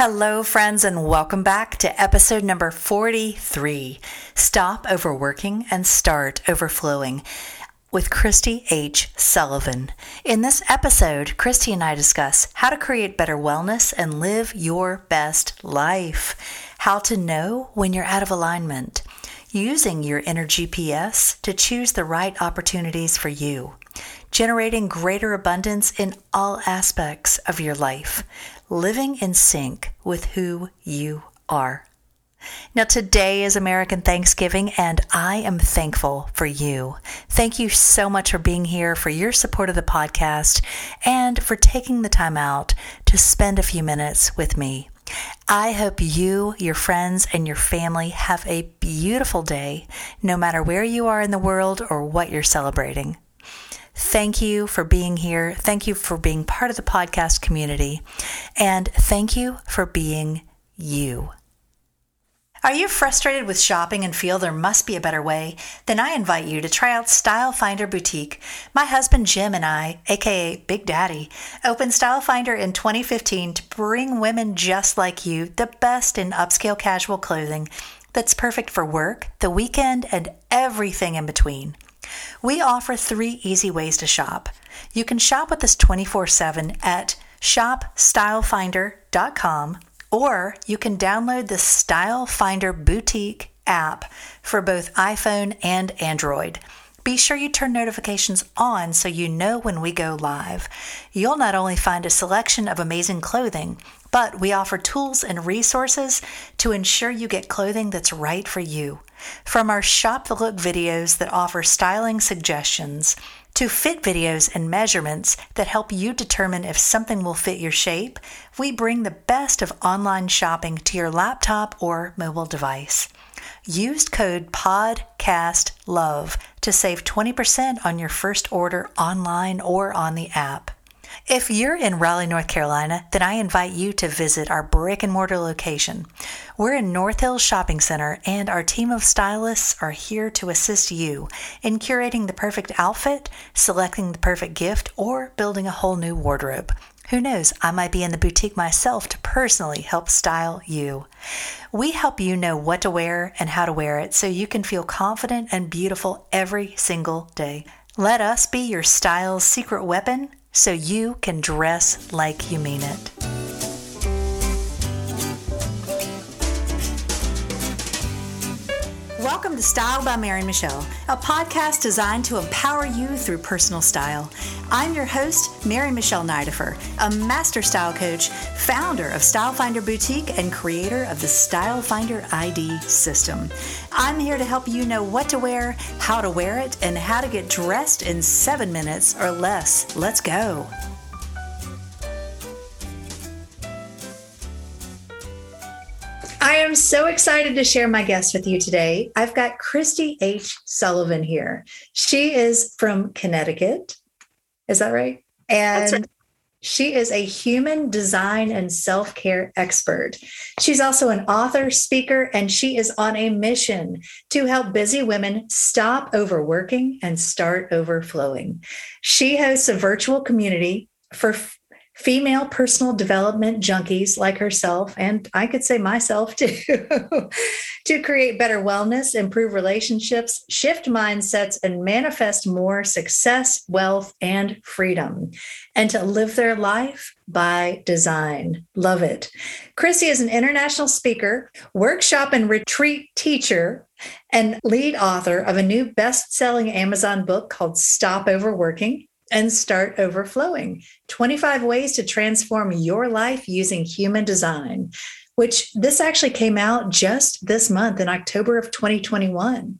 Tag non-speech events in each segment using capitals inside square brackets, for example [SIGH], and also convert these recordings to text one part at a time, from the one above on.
Hello, friends, and welcome back to episode number 43 Stop Overworking and Start Overflowing with Kristi H. Sullivan. In this episode, Kristi and I discuss how to create better wellness and live your best life, how to know when you're out of alignment, using your inner GPS to choose the right opportunities for you generating greater abundance in all aspects of your life, living in sync with who you are. Now, today is American Thanksgiving, and I am thankful for you. Thank you so much for being here, for your support of the podcast, and for taking the time out to spend a few minutes with me. I hope you, your friends, and your family have a beautiful day, no matter where you are in the world or what you're celebrating. Thank you for being here. Thank you for being part of the podcast community. And thank you for being you. Are you frustrated with shopping and feel there must be a better way? Then I invite you to try out Style Finder Boutique. My husband Jim and I, aka Big Daddy, opened Style Finder in 2015 to bring women just like you the best in upscale casual clothing that's perfect for work, the weekend, and everything in between. We offer three easy ways to shop. You can shop with us 24 7 at shopstylefinder.com or you can download the Style Finder Boutique app for both iPhone and Android. Be sure you turn notifications on so you know when we go live. You'll not only find a selection of amazing clothing, but we offer tools and resources to ensure you get clothing that's right for you. From our Shop the Look videos that offer styling suggestions, to fit videos and measurements that help you determine if something will fit your shape, we bring the best of online shopping to your laptop or mobile device. Use code PODCASTLOVE to save 20% on your first order online or on the app. If you're in Raleigh, North Carolina, then I invite you to visit our brick and mortar location. We're in North Hills Shopping Center, and our team of stylists are here to assist you in curating the perfect outfit, selecting the perfect gift, or building a whole new wardrobe. Who knows, I might be in the boutique myself to personally help style you. We help you know what to wear and how to wear it so you can feel confident and beautiful every single day. Let us be your style's secret weapon so you can dress like you mean it. Welcome to Style by Mary Michelle, a podcast designed to empower you through personal style. I'm your host, Mary Michelle Nidiffer, a master style coach, founder of Style Finder Boutique, and creator of the Style Finder ID system. I'm here to help you know what to wear, how to wear it, and how to get dressed in seven minutes or less. Let's go. I am so excited to share my guest with you today. I've got Kristi H. Sullivan here. She is from Connecticut. Is that right? And right. she is a human design and self care expert. She's also an author, speaker, and she is on a mission to help busy women stop overworking and start overflowing. She hosts a virtual community for female personal development junkies like herself, and I could say myself too, [LAUGHS] to create better wellness, improve relationships, shift mindsets, and manifest more success, wealth, and freedom, and to live their life by design. Love it. Chrissy is an international speaker, workshop and retreat teacher, and lead author of a new best selling Amazon book called Stop Overworking and start overflowing 25 ways to transform your life using human design, which this actually came out just this month in October of 2021.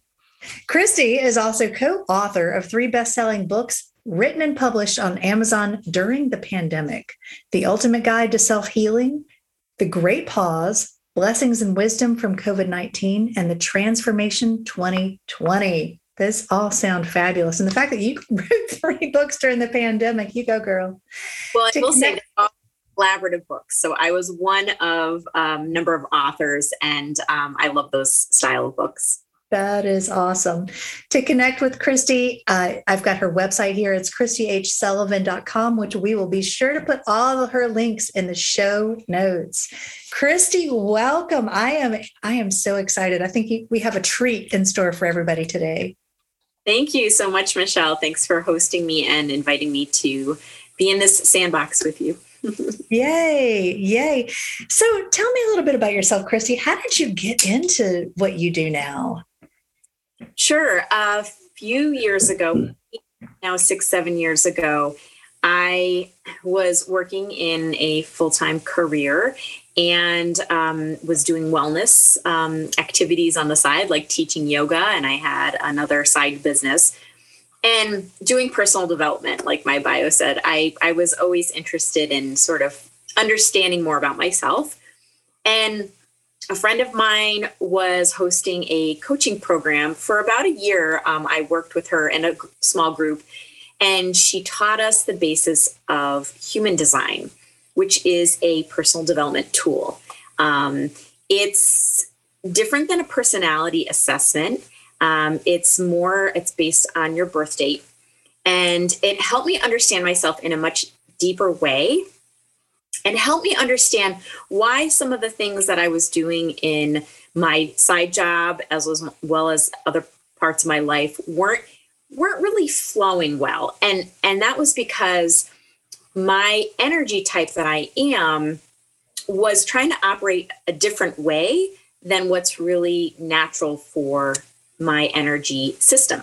Kristi is also co author of three best selling books written and published on Amazon during the pandemic The Ultimate Guide to Self Healing, The Great Pause, Blessings and Wisdom from COVID 19, and The Transformation 2020. This all sound fabulous. And the fact that you [LAUGHS] wrote three books during the pandemic, you go, girl. Well, I will say all collaborative books. So I was one of a um, number of authors, and um, I love those style of books. That is awesome. To connect with Kristi, uh, I've got her website here. It's kristihsullivan.com, which we will be sure to put all of her links in the show notes. Kristi, welcome. I am I am so excited. I think we have a treat in store for everybody today. Thank you so much, Michelle. Thanks for hosting me and inviting me to be in this sandbox with you. [LAUGHS] yay, yay. So tell me a little bit about yourself, Kristi. How did you get into what you do now? Sure. A few years ago, now six, seven years ago, I was working in a full time career and um, was doing wellness um, activities on the side, like teaching yoga. And I had another side business and doing personal development, like my bio said. I, I was always interested in sort of understanding more about myself. And a friend of mine was hosting a coaching program for about a year. Um, I worked with her in a small group, and she taught us the basis of human design, which is a personal development tool. Um, it's different than a personality assessment. Um, it's more, it's based on your birth date. And it helped me understand myself in a much deeper way and help me understand why some of the things that I was doing in my side job as well as other parts of my life weren't weren't really flowing well and and that was because my energy type that I am was trying to operate a different way than what's really natural for my energy system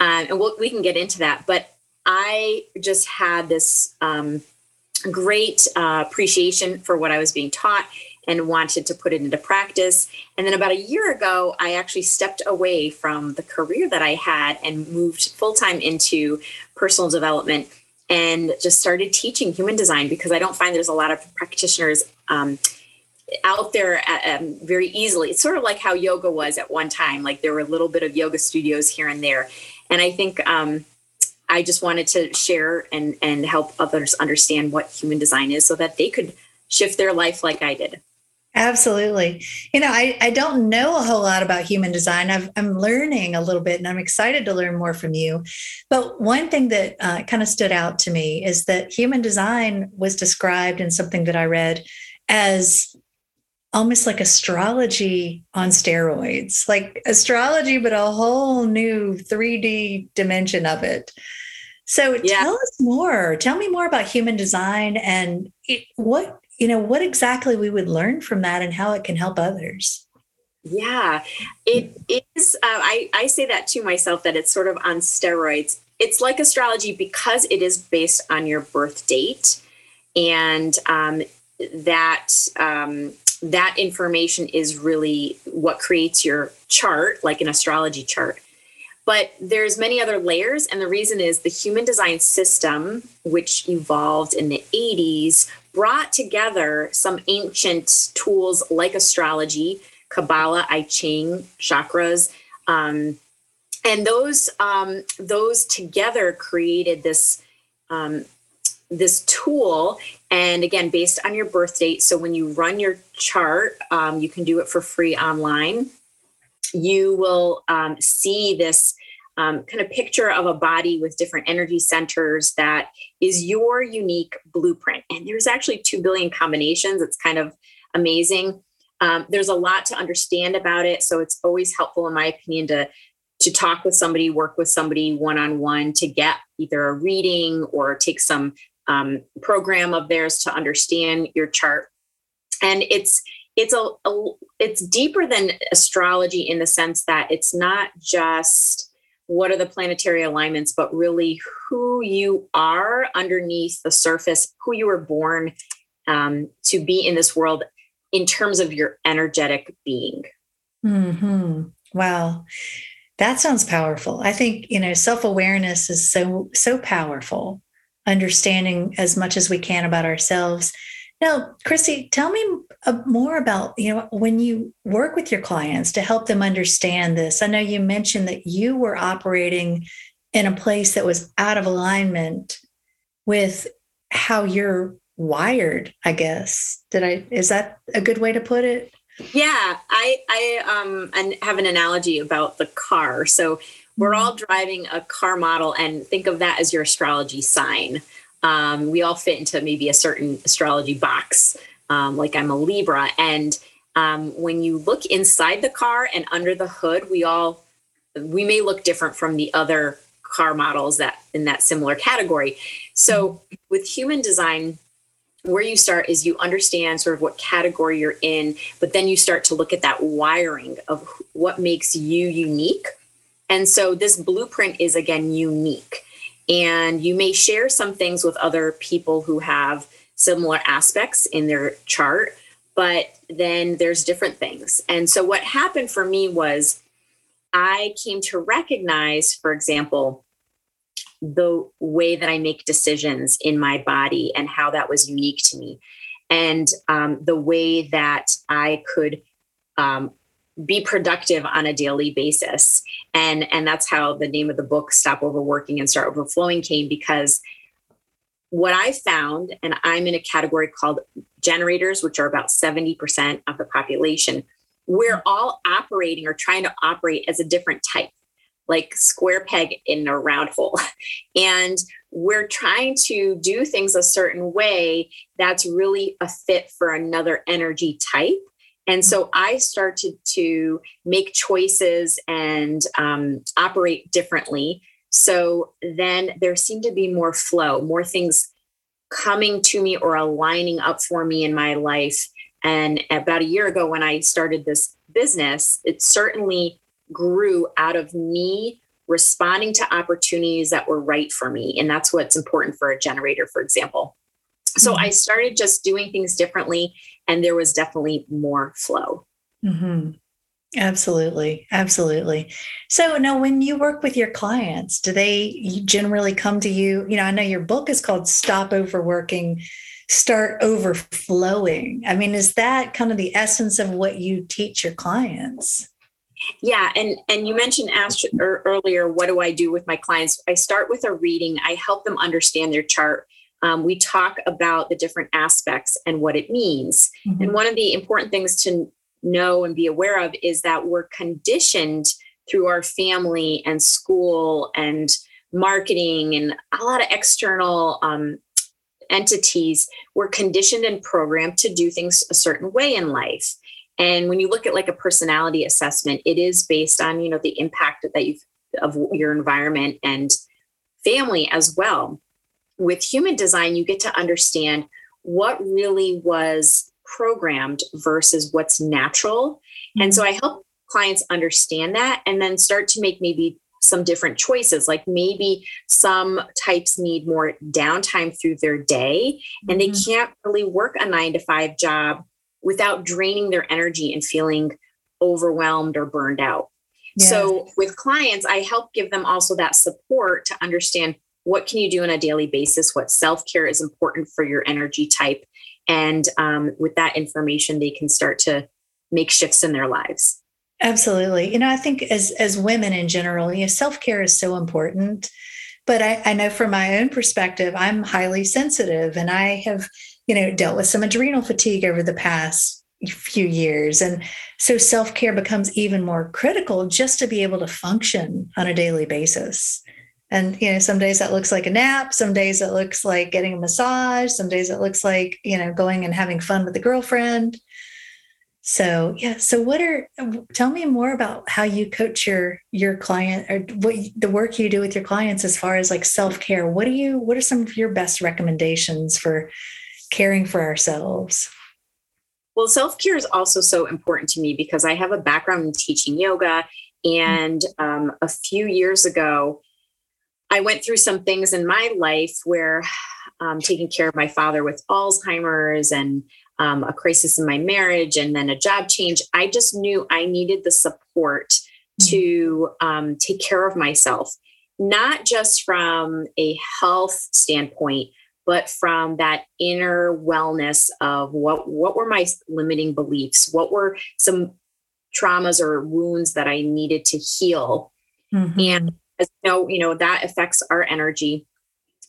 um, and we'll, we can get into that but I just had this um, great uh, appreciation for what I was being taught and wanted to put it into practice. And then about a year ago, I actually stepped away from the career that I had and moved full time into personal development and just started teaching human design because I don't find there's a lot of practitioners um, out there uh, um, very easily. It's sort of like how yoga was at one time, like there were a little bit of yoga studios here and there. And I think um, I just wanted to share and and help others understand what human design is so that they could shift their life like I did. Absolutely. You know, I, I don't know a whole lot about human design. i am learning a little bit and I'm excited to learn more from you. But one thing that uh, kind of stood out to me is that human design was described in something that I read as almost like astrology on steroids, like astrology, but a whole new 3D dimension of it. So yeah. tell us more. Tell me more about human design and it, what, you know, what exactly we would learn from that and how it can help others. Yeah, it is. Uh, I, I say that to myself that it's sort of on steroids. It's like astrology because it is based on your birth date. And um, that um, that information is really what creates your chart, like an astrology chart. But there's many other layers, and the reason is the human design system, which evolved in the 80s, brought together some ancient tools like astrology, Kabbalah, I Ching, chakras, um, and those um, those together created this um, this tool. And again based on your birth date so when you run your chart um, you can do it for free online. You will um, see this um, kind of picture of a body with different energy centers that is your unique blueprint. And there's actually 2 billion combinations. It's kind of amazing. Um, there's a lot to understand about it. So it's always helpful in my opinion to to talk with somebody work with somebody one-on-one to get either a reading or take some um, program of theirs to understand your chart. And it's it's a, a, it's deeper than astrology in the sense that it's not just what are the planetary alignments but really who you are underneath the surface who you were born um, to be in this world in terms of your energetic being. Hmm wow. That sounds powerful. I think you know self-awareness is so so powerful. Understanding as much as we can about ourselves. Now, Kristi, tell me uh, more about, you know, when you work with your clients to help them understand this. I know you mentioned that you were operating in a place that was out of alignment with how you're wired, I guess. Did I is that a good way to put it? Yeah, I I um and have an analogy about the car. So we're mm-hmm. all driving a car model, and think of that as your astrology sign. Um, we all fit into maybe a certain astrology box. Um, like I'm a Libra, and um, when you look inside the car and under the hood, we all we may look different from the other car models that in that similar category. So mm-hmm. with human design, where you start is you understand sort of what category you're in, but then you start to look at that wiring of what makes you unique. And so this blueprint is again unique. And you may share some things with other people who have similar aspects in their chart, but then there's different things. And so what happened for me was I came to recognize, for example, the way that I make decisions in my body and how that was unique to me, and um, the way that I could um, be productive on a daily basis. And, and that's how the name of the book, Stop Overworking and Start Overflowing, came because what I found, and I'm in a category called generators, which are about 70% of the population, we're all operating or trying to operate as a different type like square peg in a round hole. [LAUGHS] And we're trying to do things a certain way that's really a fit for another energy type. And so I started to make choices and um, operate differently. So then there seemed to be more flow, more things coming to me or aligning up for me in my life. And about a year ago, when I started this business, it certainly grew out of me responding to opportunities that were right for me. And that's what's important for a generator, for example. So mm-hmm. I started just doing things differently, and there was definitely more flow. Mm-hmm. Absolutely. Absolutely. So now when you work with your clients, do they generally come to you? You know, I know your book is called Stop Overworking, Start Overflowing. I mean, is that kind of the essence of what you teach your clients? Yeah, and and you mentioned asked earlier, what do I do with my clients? I start with a reading. I help them understand their chart. Um, we talk about the different aspects and what it means. Mm-hmm. And one of the important things to know and be aware of is that we're conditioned through our family and school and marketing and a lot of external um, entities. We're conditioned and programmed to do things a certain way in life. And when you look at like a personality assessment, it is based on, you know, the impact that you've of your environment and family as well. With human design, you get to understand what really was programmed versus what's natural. Mm-hmm. And so I help clients understand that and then start to make maybe some different choices. Like maybe some types need more downtime through their day and mm-hmm. they can't really work a nine to five job without draining their energy and feeling overwhelmed or burned out. Yes. So with clients, I help give them also that support to understand what can you do on a daily basis, what self-care is important for your energy type. And um, with that information, they can start to make shifts in their lives. Absolutely. You know, I think as as women in general, you know, self-care is so important. But I, I know from my own perspective, I'm highly sensitive and I have you know, dealt with some adrenal fatigue over the past few years. And so self care becomes even more critical just to be able to function on a daily basis. And, you know, some days that looks like a nap, some days it looks like getting a massage, some days it looks like, you know, going and having fun with a girlfriend. So, yeah. So, what are, tell me more about how you coach your, your client or what the work you do with your clients as far as like self care. What do you, what are some of your best recommendations for caring for ourselves? Well, self care is also so important to me because I have a background in teaching yoga. And um, a few years ago, I went through some things in my life where um, taking care of my father with Alzheimer's and um, a crisis in my marriage and then a job change, I just knew I needed the support mm-hmm. to um, take care of myself, not just from a health standpoint, but from that inner wellness of what what were my limiting beliefs what were some traumas or wounds that i needed to heal mm-hmm. and as you know you know that affects our energy.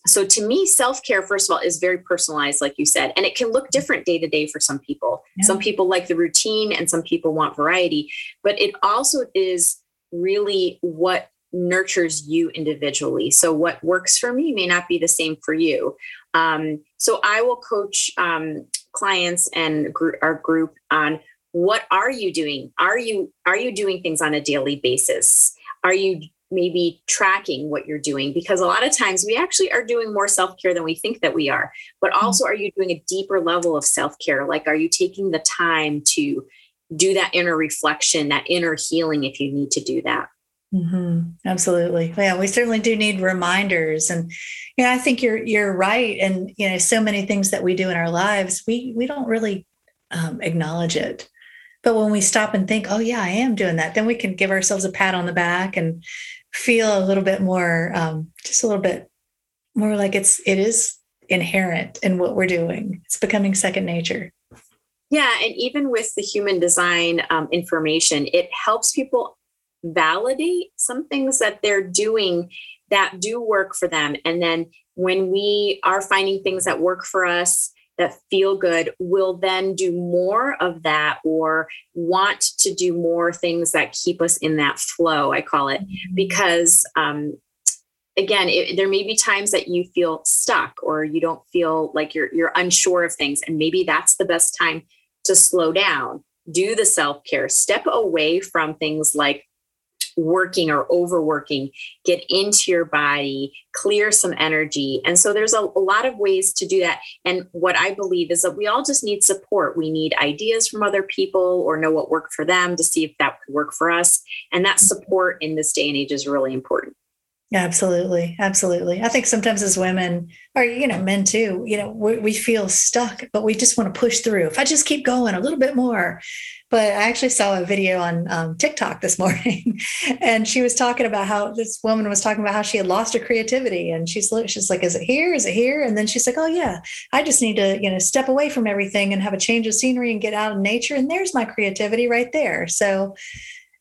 So to me self-care first of all is very personalized like you said and it can look different day to day for some people. Yeah. some people like the routine and some people want variety but it also is really what nurtures you individually. So what works for me may not be the same for you. Um, so i will coach um, clients and gr- our group on what are you doing? Are you are you doing things on a daily basis? Are you maybe tracking what you're doing because a lot of times we actually are doing more self-care than we think that we are. But hmm. also are you doing a deeper level of self-care? Like are you taking the time to do that inner reflection that inner healing if you need to do that? Mm-hmm. absolutely. Yeah we certainly do need reminders. And yeah i think you're you're right. And you know so many things that we do in our lives we we don't really um, acknowledge it. But when we stop and think, oh, yeah, I am doing that, then we can give ourselves a pat on the back and feel a little bit more, um, just a little bit more like it's, it is inherent in what we're doing. It's becoming second nature. Yeah. And even with the human design um, information, it helps people validate some things that they're doing that do work for them. And then when we are finding things that work for us, that feel good will then do more of that or want to do more things that keep us in that flow i call it mm-hmm. because um, again it, there may be times that you feel stuck or you don't feel like you're you're unsure of things and maybe that's the best time to slow down do the self-care step away from things like working or overworking, get into your body, clear some energy. And so there's a, a, lot of ways to do that. And what I believe is that we all just need support. We need ideas from other people or know what worked for them to see if that could work for us. And that support in this day and age is really important. Absolutely. Absolutely. I think sometimes as women, or, you know, men too, you know, we, we feel stuck, but we just want to push through. If I just keep going a little bit more, but I actually saw a video on um, TikTok this [LAUGHS] morning, and she was talking about how this woman was talking about how she had lost her creativity, and she's she's like, "Is it here? Is it here?" And then she's like, "Oh yeah, I just need to you know step away from everything and have a change of scenery and get out in nature, and there's my creativity right there." So.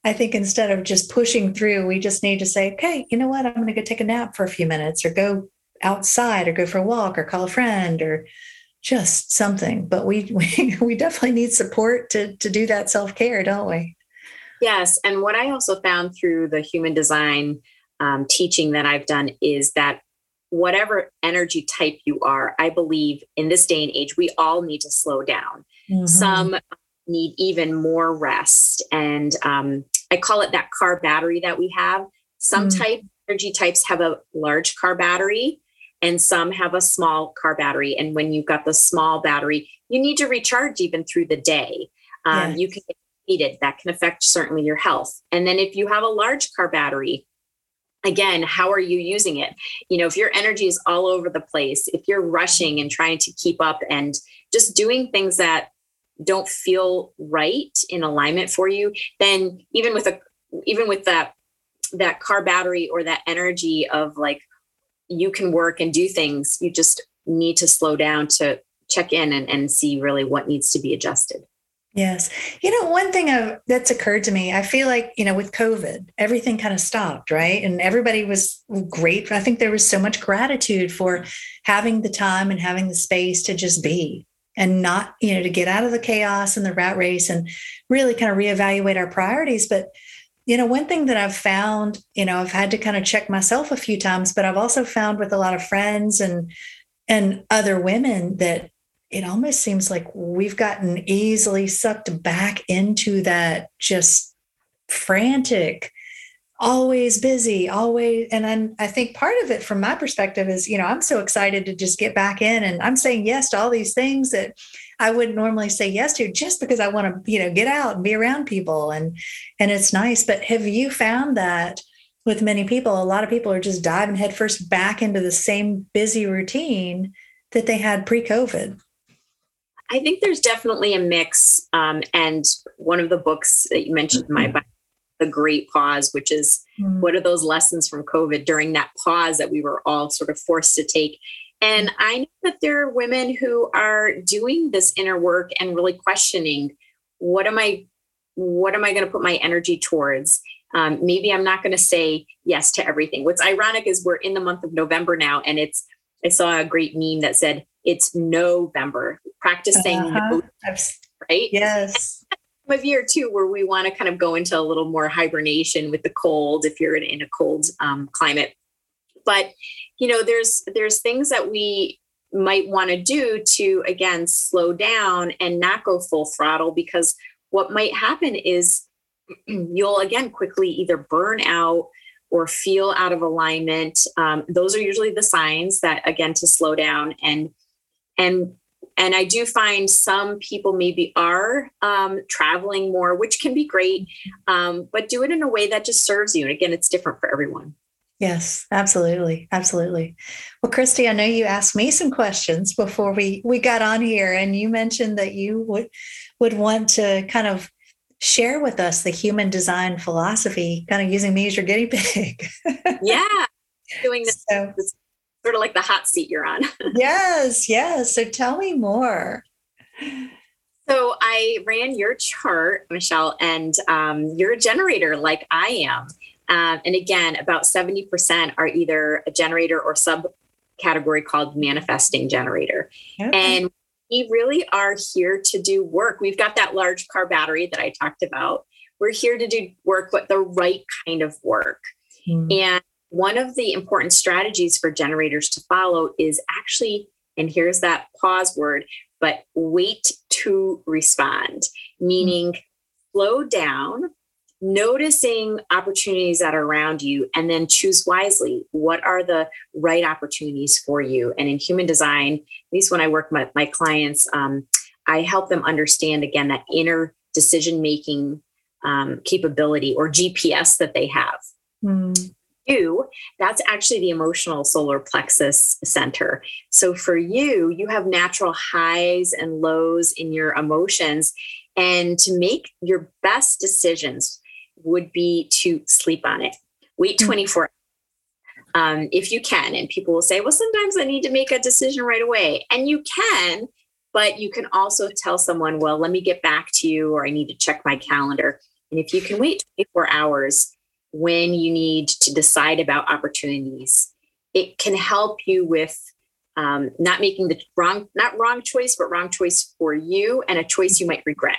I think instead of just pushing through, we just need to say, okay, you know what? I'm going to go take a nap for a few minutes or go outside or go for a walk or call a friend or just something. But we [LAUGHS] we, we definitely need support to to do that self care, don't we? Yes, and what I also found through the human design um, teaching that I've done is that whatever energy type you are, I believe in this day and age, we all need to slow down. Mm-hmm. Some need even more rest, and um, I call it that car battery that we have. Some mm-hmm. type energy types have a large car battery and some have a small car battery. And when you've got the small battery, you need to recharge even through the day. Um, yes. You can get heated, that can affect certainly your health. And then if you have a large car battery, again, how are you using it? You know, if your energy is all over the place, if you're rushing and trying to keep up and just doing things that don't feel right in alignment for you, then even with a even with that that car battery or that energy of like you can work and do things. You just need to slow down to check in and, and see really what needs to be adjusted. Yes. You know, one thing I've, that's occurred to me, I feel like, you know, with COVID, everything kind of stopped, right? And everybody was great. I think there was so much gratitude for having the time and having the space to just be and not, you know, to get out of the chaos and the rat race and really kind of reevaluate our priorities. But you know, one thing that I've found, you know, I've had to kind of check myself a few times, but I've also found with a lot of friends and and other women that it almost seems like we've gotten easily sucked back into that just frantic always busy always and I'm, i think part of it from my perspective is you know i'm so excited to just get back in and i'm saying yes to all these things that I wouldn't normally say yes to just because I want to, you know, get out and be around people and and it's nice. But have you found that with many people, a lot of people are just diving headfirst back into the same busy routine that they had pre-COVID? I think there's definitely a mix. Um, and one of the books that you mentioned my mm-hmm. The Great Pause, which is mm-hmm. what are those lessons from COVID during that pause that we were all sort of forced to take? And I know that there are women who are doing this inner work and really questioning what am I what am I going to put my energy towards? Um, maybe I'm not going to say yes to everything. What's ironic is we're in the month of November now, and it's I saw a great meme that said, it's November, practice saying uh-huh. no, right? Yes. Of year too, where we want to kind of go into a little more hibernation with the cold if you're in, in a cold um, climate. But you know, there's there's things that we might want to do to again slow down and not go full throttle because what might happen is [CLEARS THROAT] you'll again quickly either burn out or feel out of alignment um, those are usually the signs that again to slow down and and and i do find some people maybe are um, traveling more which can be great um, but do it in a way that just serves you. And again it's different for everyone. Yes absolutely absolutely. Well kristi i know you asked me some questions before we we got on here and you mentioned that you would would want to kind of share with us the human design philosophy kind of using me as your guinea pig. [LAUGHS] Yeah doing this, so, this sort of like the hot seat you're on. [LAUGHS] yes, yes. So tell me more. So I ran your chart, Michelle, and um, you're a generator like I am. Um, and again, about 70% are either a generator or subcategory called manifesting generator. Okay. And we really are here to do work. We've got that large car battery that I talked about. We're here to do work, but the right kind of work. Mm. And one of the important strategies for generators to follow is actually, and here's that pause word, but wait to respond, meaning slow down, noticing opportunities that are around you, and then choose wisely. What are the right opportunities for you? And in human design, at least when I work with my, my clients, um, I help them understand again that inner decision making um, capability or GPS that they have. Mm you, that's actually the emotional solar plexus center. So for you, you have natural highs and lows in your emotions. And to make your best decisions would be to sleep on it. Wait mm. 24 um, if you can. And people will say, well, sometimes I need to make a decision right away. And you can, but you can also tell someone, well, let me get back to you, or I need to check my calendar. And if you can wait 24 hours, when you need to decide about opportunities. It can help you with um, not making the wrong, not wrong choice, but wrong choice for you and a choice you might regret.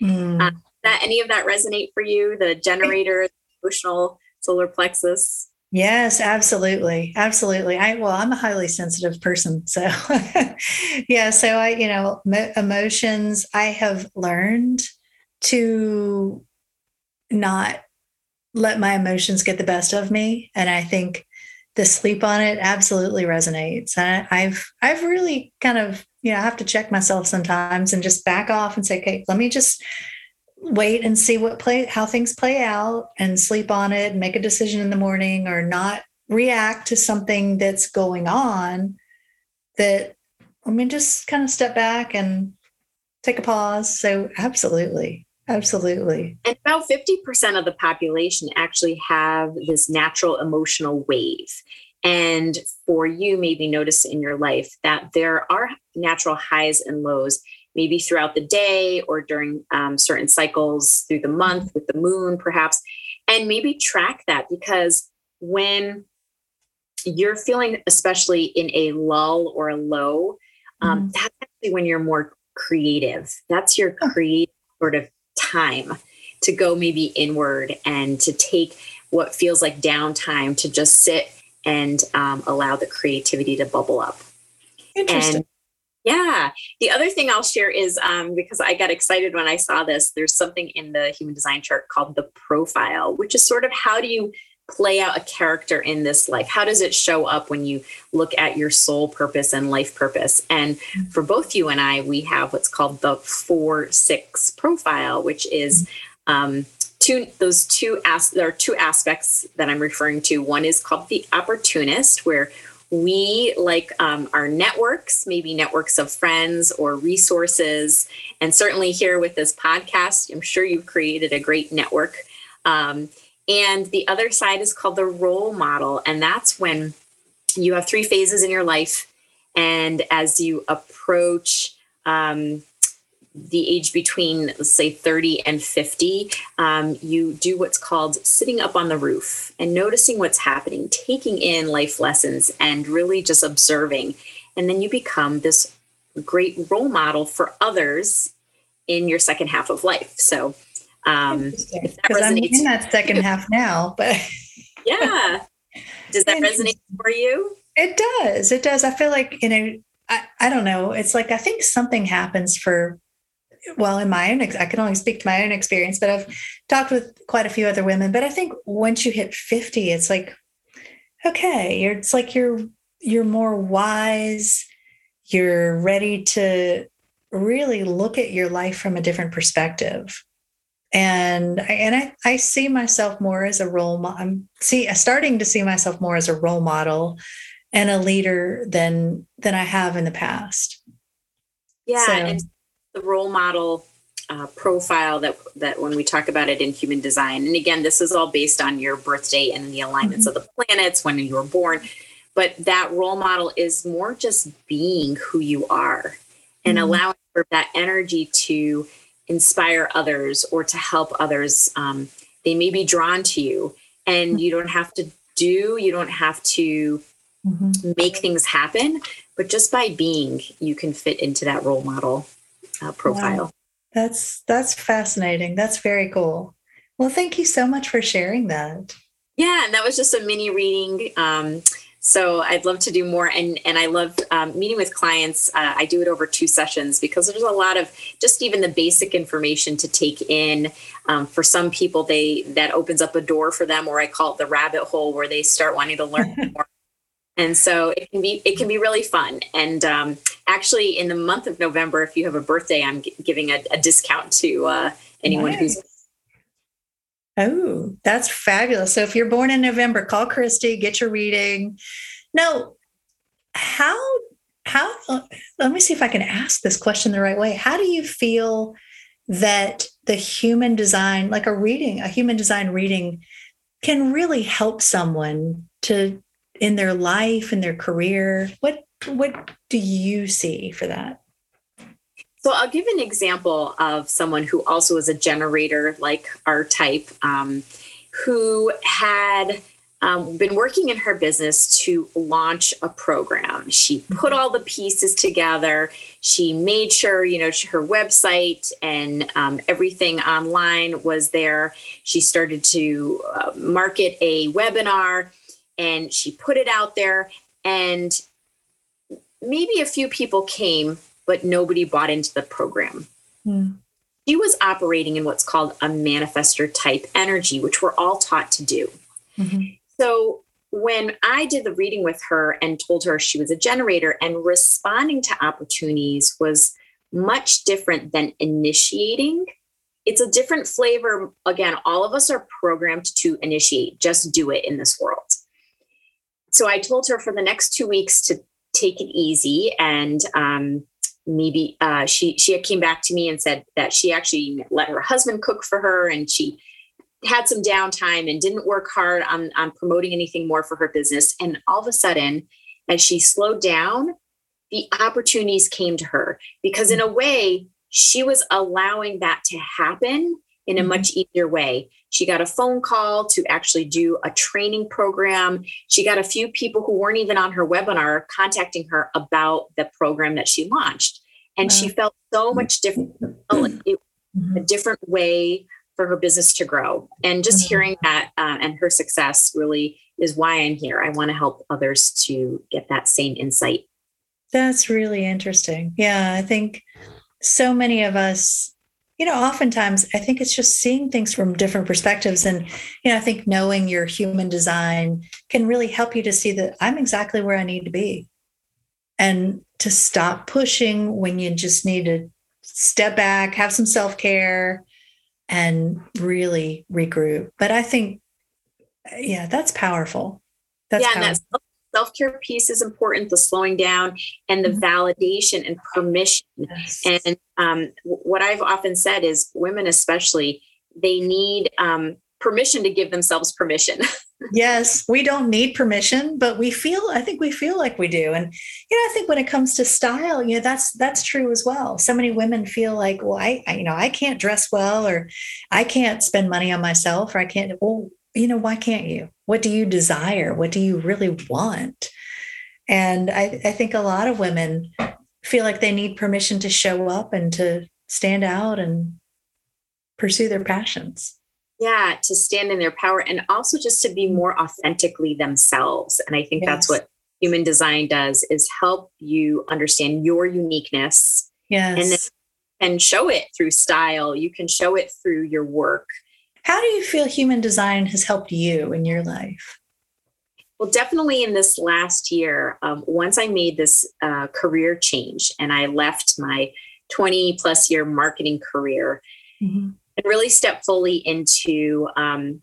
Mm. Uh, that any of that resonate for you? The generator, the emotional solar plexus. Yes, absolutely. Absolutely. I well, I'm a highly sensitive person, so [LAUGHS] yeah, so I, you know, emotions I have learned to not let my emotions get the best of me. And I think the sleep on it absolutely resonates. And I've I've really kind of, you know, I have to check myself sometimes and just back off and say, okay, let me just wait and see what play how things play out and sleep on it and make a decision in the morning or not react to something that's going on that I mean just kind of step back and take a pause. So absolutely. Absolutely. And about 50% of the population actually have this natural emotional wave. And for you, maybe notice in your life that there are natural highs and lows, maybe throughout the day or during um, certain cycles through the month with the moon, perhaps. And maybe track that because when you're feeling, especially in a lull or a low, um, mm-hmm. that's actually when you're more creative. That's your creative sort of time to go maybe inward and to take what feels like downtime to just sit and um, allow the creativity to bubble up. Interesting. And yeah. The other thing I'll share is um, because I got excited when I saw this, there's something in the human design chart called the profile, which is sort of how do you play out a character in this life? How does it show up when you look at your soul purpose and life purpose? And for both you and I, we have what's called the four six profile, which is um, two those two as there are two aspects that I'm referring to. One is called the opportunist, where we like um, our networks, maybe networks of friends or resources, and certainly here with this podcast, I'm sure you've created a great network. Um, and the other side is called the role model. And that's when you have three phases in your life. And as you approach um, the age between, let's say, 30 and 50, um, you do what's called sitting up on the roof and noticing what's happening, taking in life lessons, and really just observing. And then you become this great role model for others in your second half of life. So, um, because I'm in that second half now, but [LAUGHS] yeah, does that resonate for you? It does. It does. I feel like you know. I, I don't know. It's like I think something happens for well, in my own, I can only speak to my own experience, but I've talked with quite a few other women. But I think once you hit 50, it's like, okay, you're, it's like you're, you're more wise. You're ready to really look at your life from a different perspective. And, I, and I, I see myself more as a role model. I'm see, starting to see myself more as a role model and a leader than, than I have in the past. Yeah. So, and the role model uh, profile that that when we talk about it in human design and again this is all based on your birthday and the alignments mm-hmm. of the planets when you were born but that role model is more just being who you are and mm-hmm. allowing for that energy to inspire others or to help others um, they may be drawn to you and you don't have to do you don't have to mm-hmm. make things happen but just by being you can fit into that role model uh, profile. Wow. That's that's fascinating. That's very cool. Well, thank you so much for sharing that. Yeah, and that was just a mini reading. Um, so I'd love to do more, and and I love um, meeting with clients. Uh, I do it over two sessions because there's a lot of just even the basic information to take in. Um, for some people, they that opens up a door for them, or I call it the rabbit hole, where they start wanting to learn [LAUGHS] more and so it can be it can be really fun and um, actually in the month of november if you have a birthday i'm g- giving a, a, discount to uh, anyone nice. who's oh that's fabulous. So if you're born in november call kristi get your reading. Now how how let me see if i can ask this question the right way. How do you feel that the human design like a reading a human design reading can really help someone to in their life in their career? What what do you see for that so i'll give an example of someone who also is a generator like our type um, who had um, been working in her business to launch a program. She put all the pieces together. She made sure, you know, her website and um, everything online was there. She started to uh, market a webinar and she put it out there and maybe a few people came but nobody bought into the program mm. she was operating in what's called a manifester type energy which we're all taught to do mm-hmm. so when i did the reading with her and told her she was a generator and responding to opportunities was much different than initiating it's a different flavor again all of us are programmed to initiate just do it in this world so I told her for the next two weeks to take it easy and um, maybe uh, she she came back to me and said that she actually let her husband cook for her and she had some downtime and didn't work hard on, on promoting anything more for her business. And all of a sudden as she slowed down the opportunities came to her because in a way she was allowing that to happen in a mm-hmm. much easier way. She got a phone call to actually do a training program. She got a few people who weren't even on her webinar contacting her about the program that she launched. And wow. she felt so much different, mm-hmm. a different way for her business to grow. And just mm-hmm. hearing that uh, and her success really is why I'm here. I want to help others to get that same insight. That's really interesting. Yeah, I think so many of us you know, oftentimes I think it's just seeing things from different perspectives. And, you know, I think knowing your human design can really help you to see that I'm exactly where I need to be and to stop pushing when you just need to step back, have some self care, and really regroup. But I think, yeah, that's powerful. That's yeah, powerful. and that self care piece is important the slowing down and the mm-hmm. validation and permission. Yes. And um, what I've often said is women, especially, they need um, permission to give themselves permission. [LAUGHS] yes, we don't need permission, but we feel I think we feel like we do. And you know, I think when it comes to style, you know, that's that's true as well. So many women feel like, well, I, I you know, I can't dress well or I can't spend money on myself or I can't well, you know, why can't you? What do you desire? What do you really want? And I, I think a lot of women feel like they need permission to show up and to stand out and pursue their passions yeah to stand in their power and also just to be more authentically themselves and i think yes. that's what human design does is help you understand your uniqueness yes and then and show it through style you can show it through your work how do you feel human design has helped you in your life well definitely in this last year um, once i made this uh, career change and i left my 20 plus year marketing career mm-hmm and really step fully into um,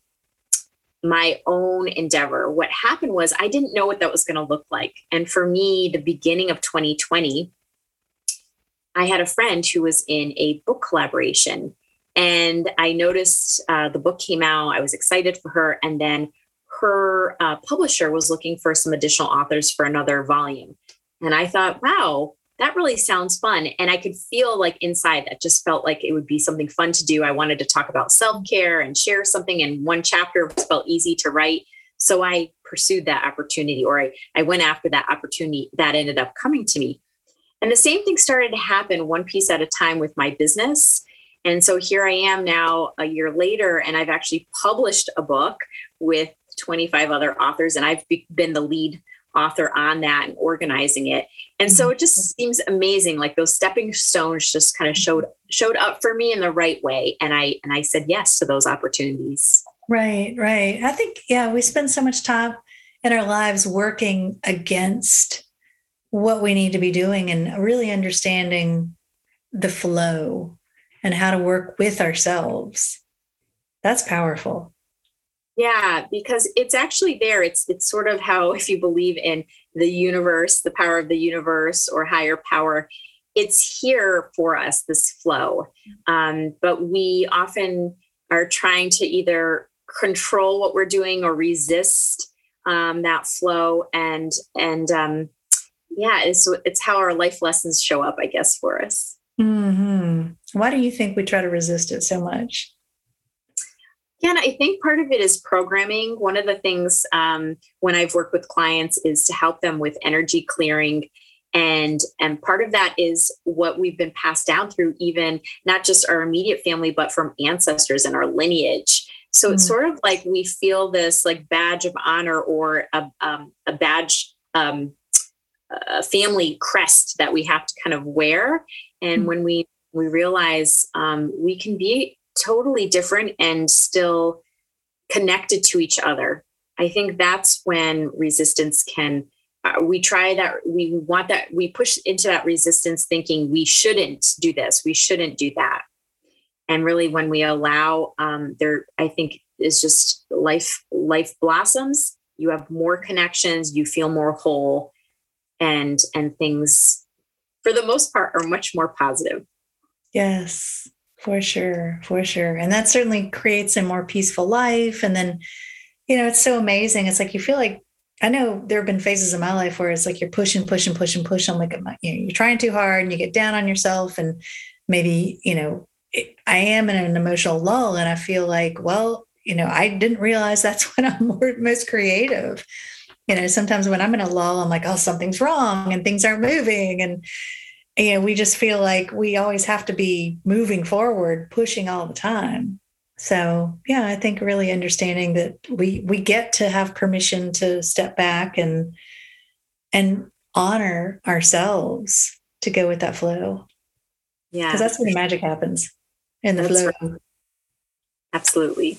my own endeavor. What happened was I didn't know what that was going to look like. And for me, the beginning of 2020, I had a friend who was in a book collaboration. And I noticed uh, the book came out. I was excited for her. And then her uh, publisher was looking for some additional authors for another volume. And I thought, wow, that really sounds fun. And I could feel like inside that just felt like it would be something fun to do. I wanted to talk about self care and share something. And one chapter felt easy to write. So I pursued that opportunity or I, I went after that opportunity that ended up coming to me. And the same thing started to happen one piece at a time with my business. And so here I am now a year later, and I've actually published a book with 25 other authors, and I've been the lead author on that and organizing it. And so it just mm-hmm. seems amazing. Like those stepping stones just kind of showed showed up for me in the right way. And I and I said yes to those opportunities. Right, right. I think, yeah, we spend so much time in our lives working against what we need to be doing and really understanding the flow and how to work with ourselves. That's powerful. Yeah, because it's actually there. It's it's sort of how if you believe in the universe, the power of the universe or higher power, it's here for us, this flow. Um, but we often are trying to either control what we're doing or resist um, that flow. And and um, yeah, it's it's how our life lessons show up, I guess, for us. Mm-hmm. Why do you think we try to resist it so much? Yeah, and I think part of it is programming. One of the things um, when I've worked with clients is to help them with energy clearing. And, and part of that is what we've been passed down through, even not just our immediate family, but from ancestors and our lineage. So mm-hmm. it's mm. sort of like we feel this like badge of honor or a, um, a badge, um, a family crest that we have to kind of wear. And mm-hmm. when we we realize um, we can be totally different and still connected to each other. I think that's when resistance can. Uh, we try that. We want that. We push into that resistance, thinking we shouldn't do this. We shouldn't do that. And really, when we allow, um, there, I think is just life. Life blossoms. You have more connections. You feel more whole, and and things, for the most part, are much more positive. Yes, for sure, for sure. And that certainly creates a more peaceful life. And then, you know, it's so amazing. It's like you feel like I know there have been phases in my life where it's like you're pushing, pushing, pushing, pushing. I'm like, you know, you're trying too hard and you get down on yourself. And maybe, you know, I am in an emotional lull and I feel like, well, you know, I didn't realize that's [LAUGHS] when I'm most creative. You know, sometimes when I'm in a lull, I'm like, oh, something's wrong and things aren't moving. And, you know we just feel like we always have to be moving forward pushing all the time. So yeah i think really understanding that we we get to have permission to step back and and honor ourselves to go with that flow. Yeah. Because that's where the magic happens in the that's flow. right. absolutely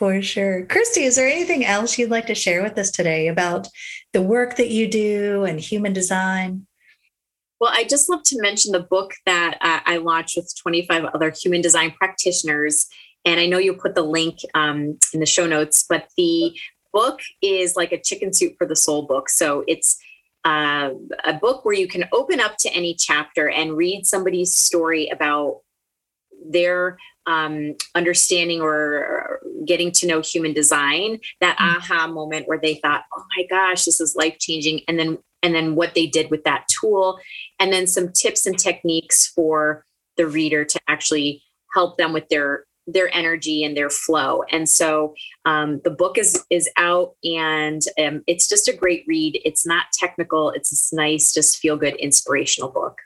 for sure kristi is there anything else you'd like to share with us today about the work that you do and human design well, I just love to mention the book that I launched with 25 other human design practitioners. And I know you'll put the link um, in the show notes, but the book is like a chicken soup for the soul book. So it's uh, a book where you can open up to any chapter and read somebody's story about their um, understanding or getting to know human design, that mm-hmm. aha moment where they thought, "Oh my gosh, this is life changing," and then and then what they did with that tool, and then some tips and techniques for the reader to actually help them with their their energy and their flow. And so um, the book is is out, and um, it's just a great read. It's not technical. It's this nice, just feel good, inspirational book.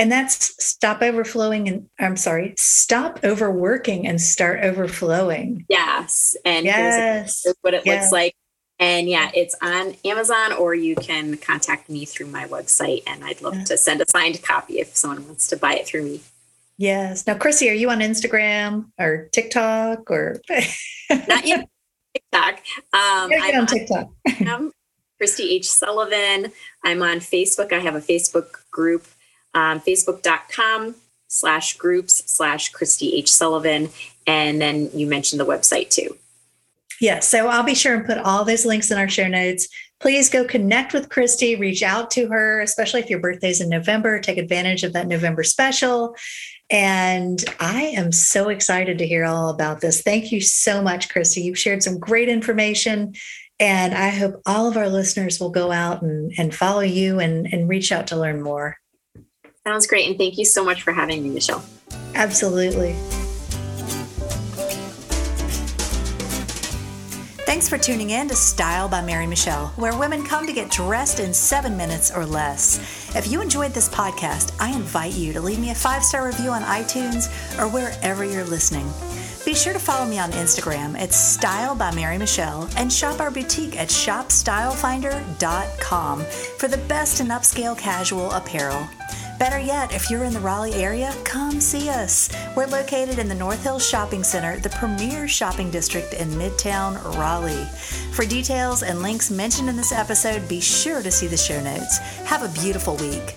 And that's stop overflowing and I'm sorry, stop overworking and start overflowing. Yes. And yes. here's, what it yes. looks like. And yeah, it's on Amazon or you can contact me through my website and I'd love to send a signed copy if someone wants to buy it through me. Yes. Now, Chrissy, are you on Instagram or TikTok or? [LAUGHS] Not yet. TikTok. Um, I'm on TikTok. I'm Kristi H. Sullivan. I'm on Facebook. I have a Facebook group, um, facebook.com slash groups slash Kristi H. Sullivan. And then you mentioned the website too. Yes. So I'll be sure and put all those links in our show notes. Please go connect with Kristi, reach out to her, especially if your birthday's in November. Take advantage of that November special. And I am so excited to hear all about this. Thank you so much, Kristi. You've shared some great information. And I hope all of our listeners will go out and, and follow you and, and reach out to learn more. Sounds great. And thank you so much for having me, Michelle. Absolutely. Thanks for tuning in to Style by Mary Michelle, where women come to get dressed in seven minutes or less. If you enjoyed this podcast, I invite you to leave me a five star review on iTunes or wherever you're listening. Be sure to follow me on Instagram at Style by Mary Michelle and shop our boutique at shopstylefinder.com for the best in upscale casual apparel. Better yet, if you're in the Raleigh area, come see us. We're located in the North Hills Shopping Center, the premier shopping district in Midtown Raleigh. For details and links mentioned in this episode, be sure to see the show notes. Have a beautiful week.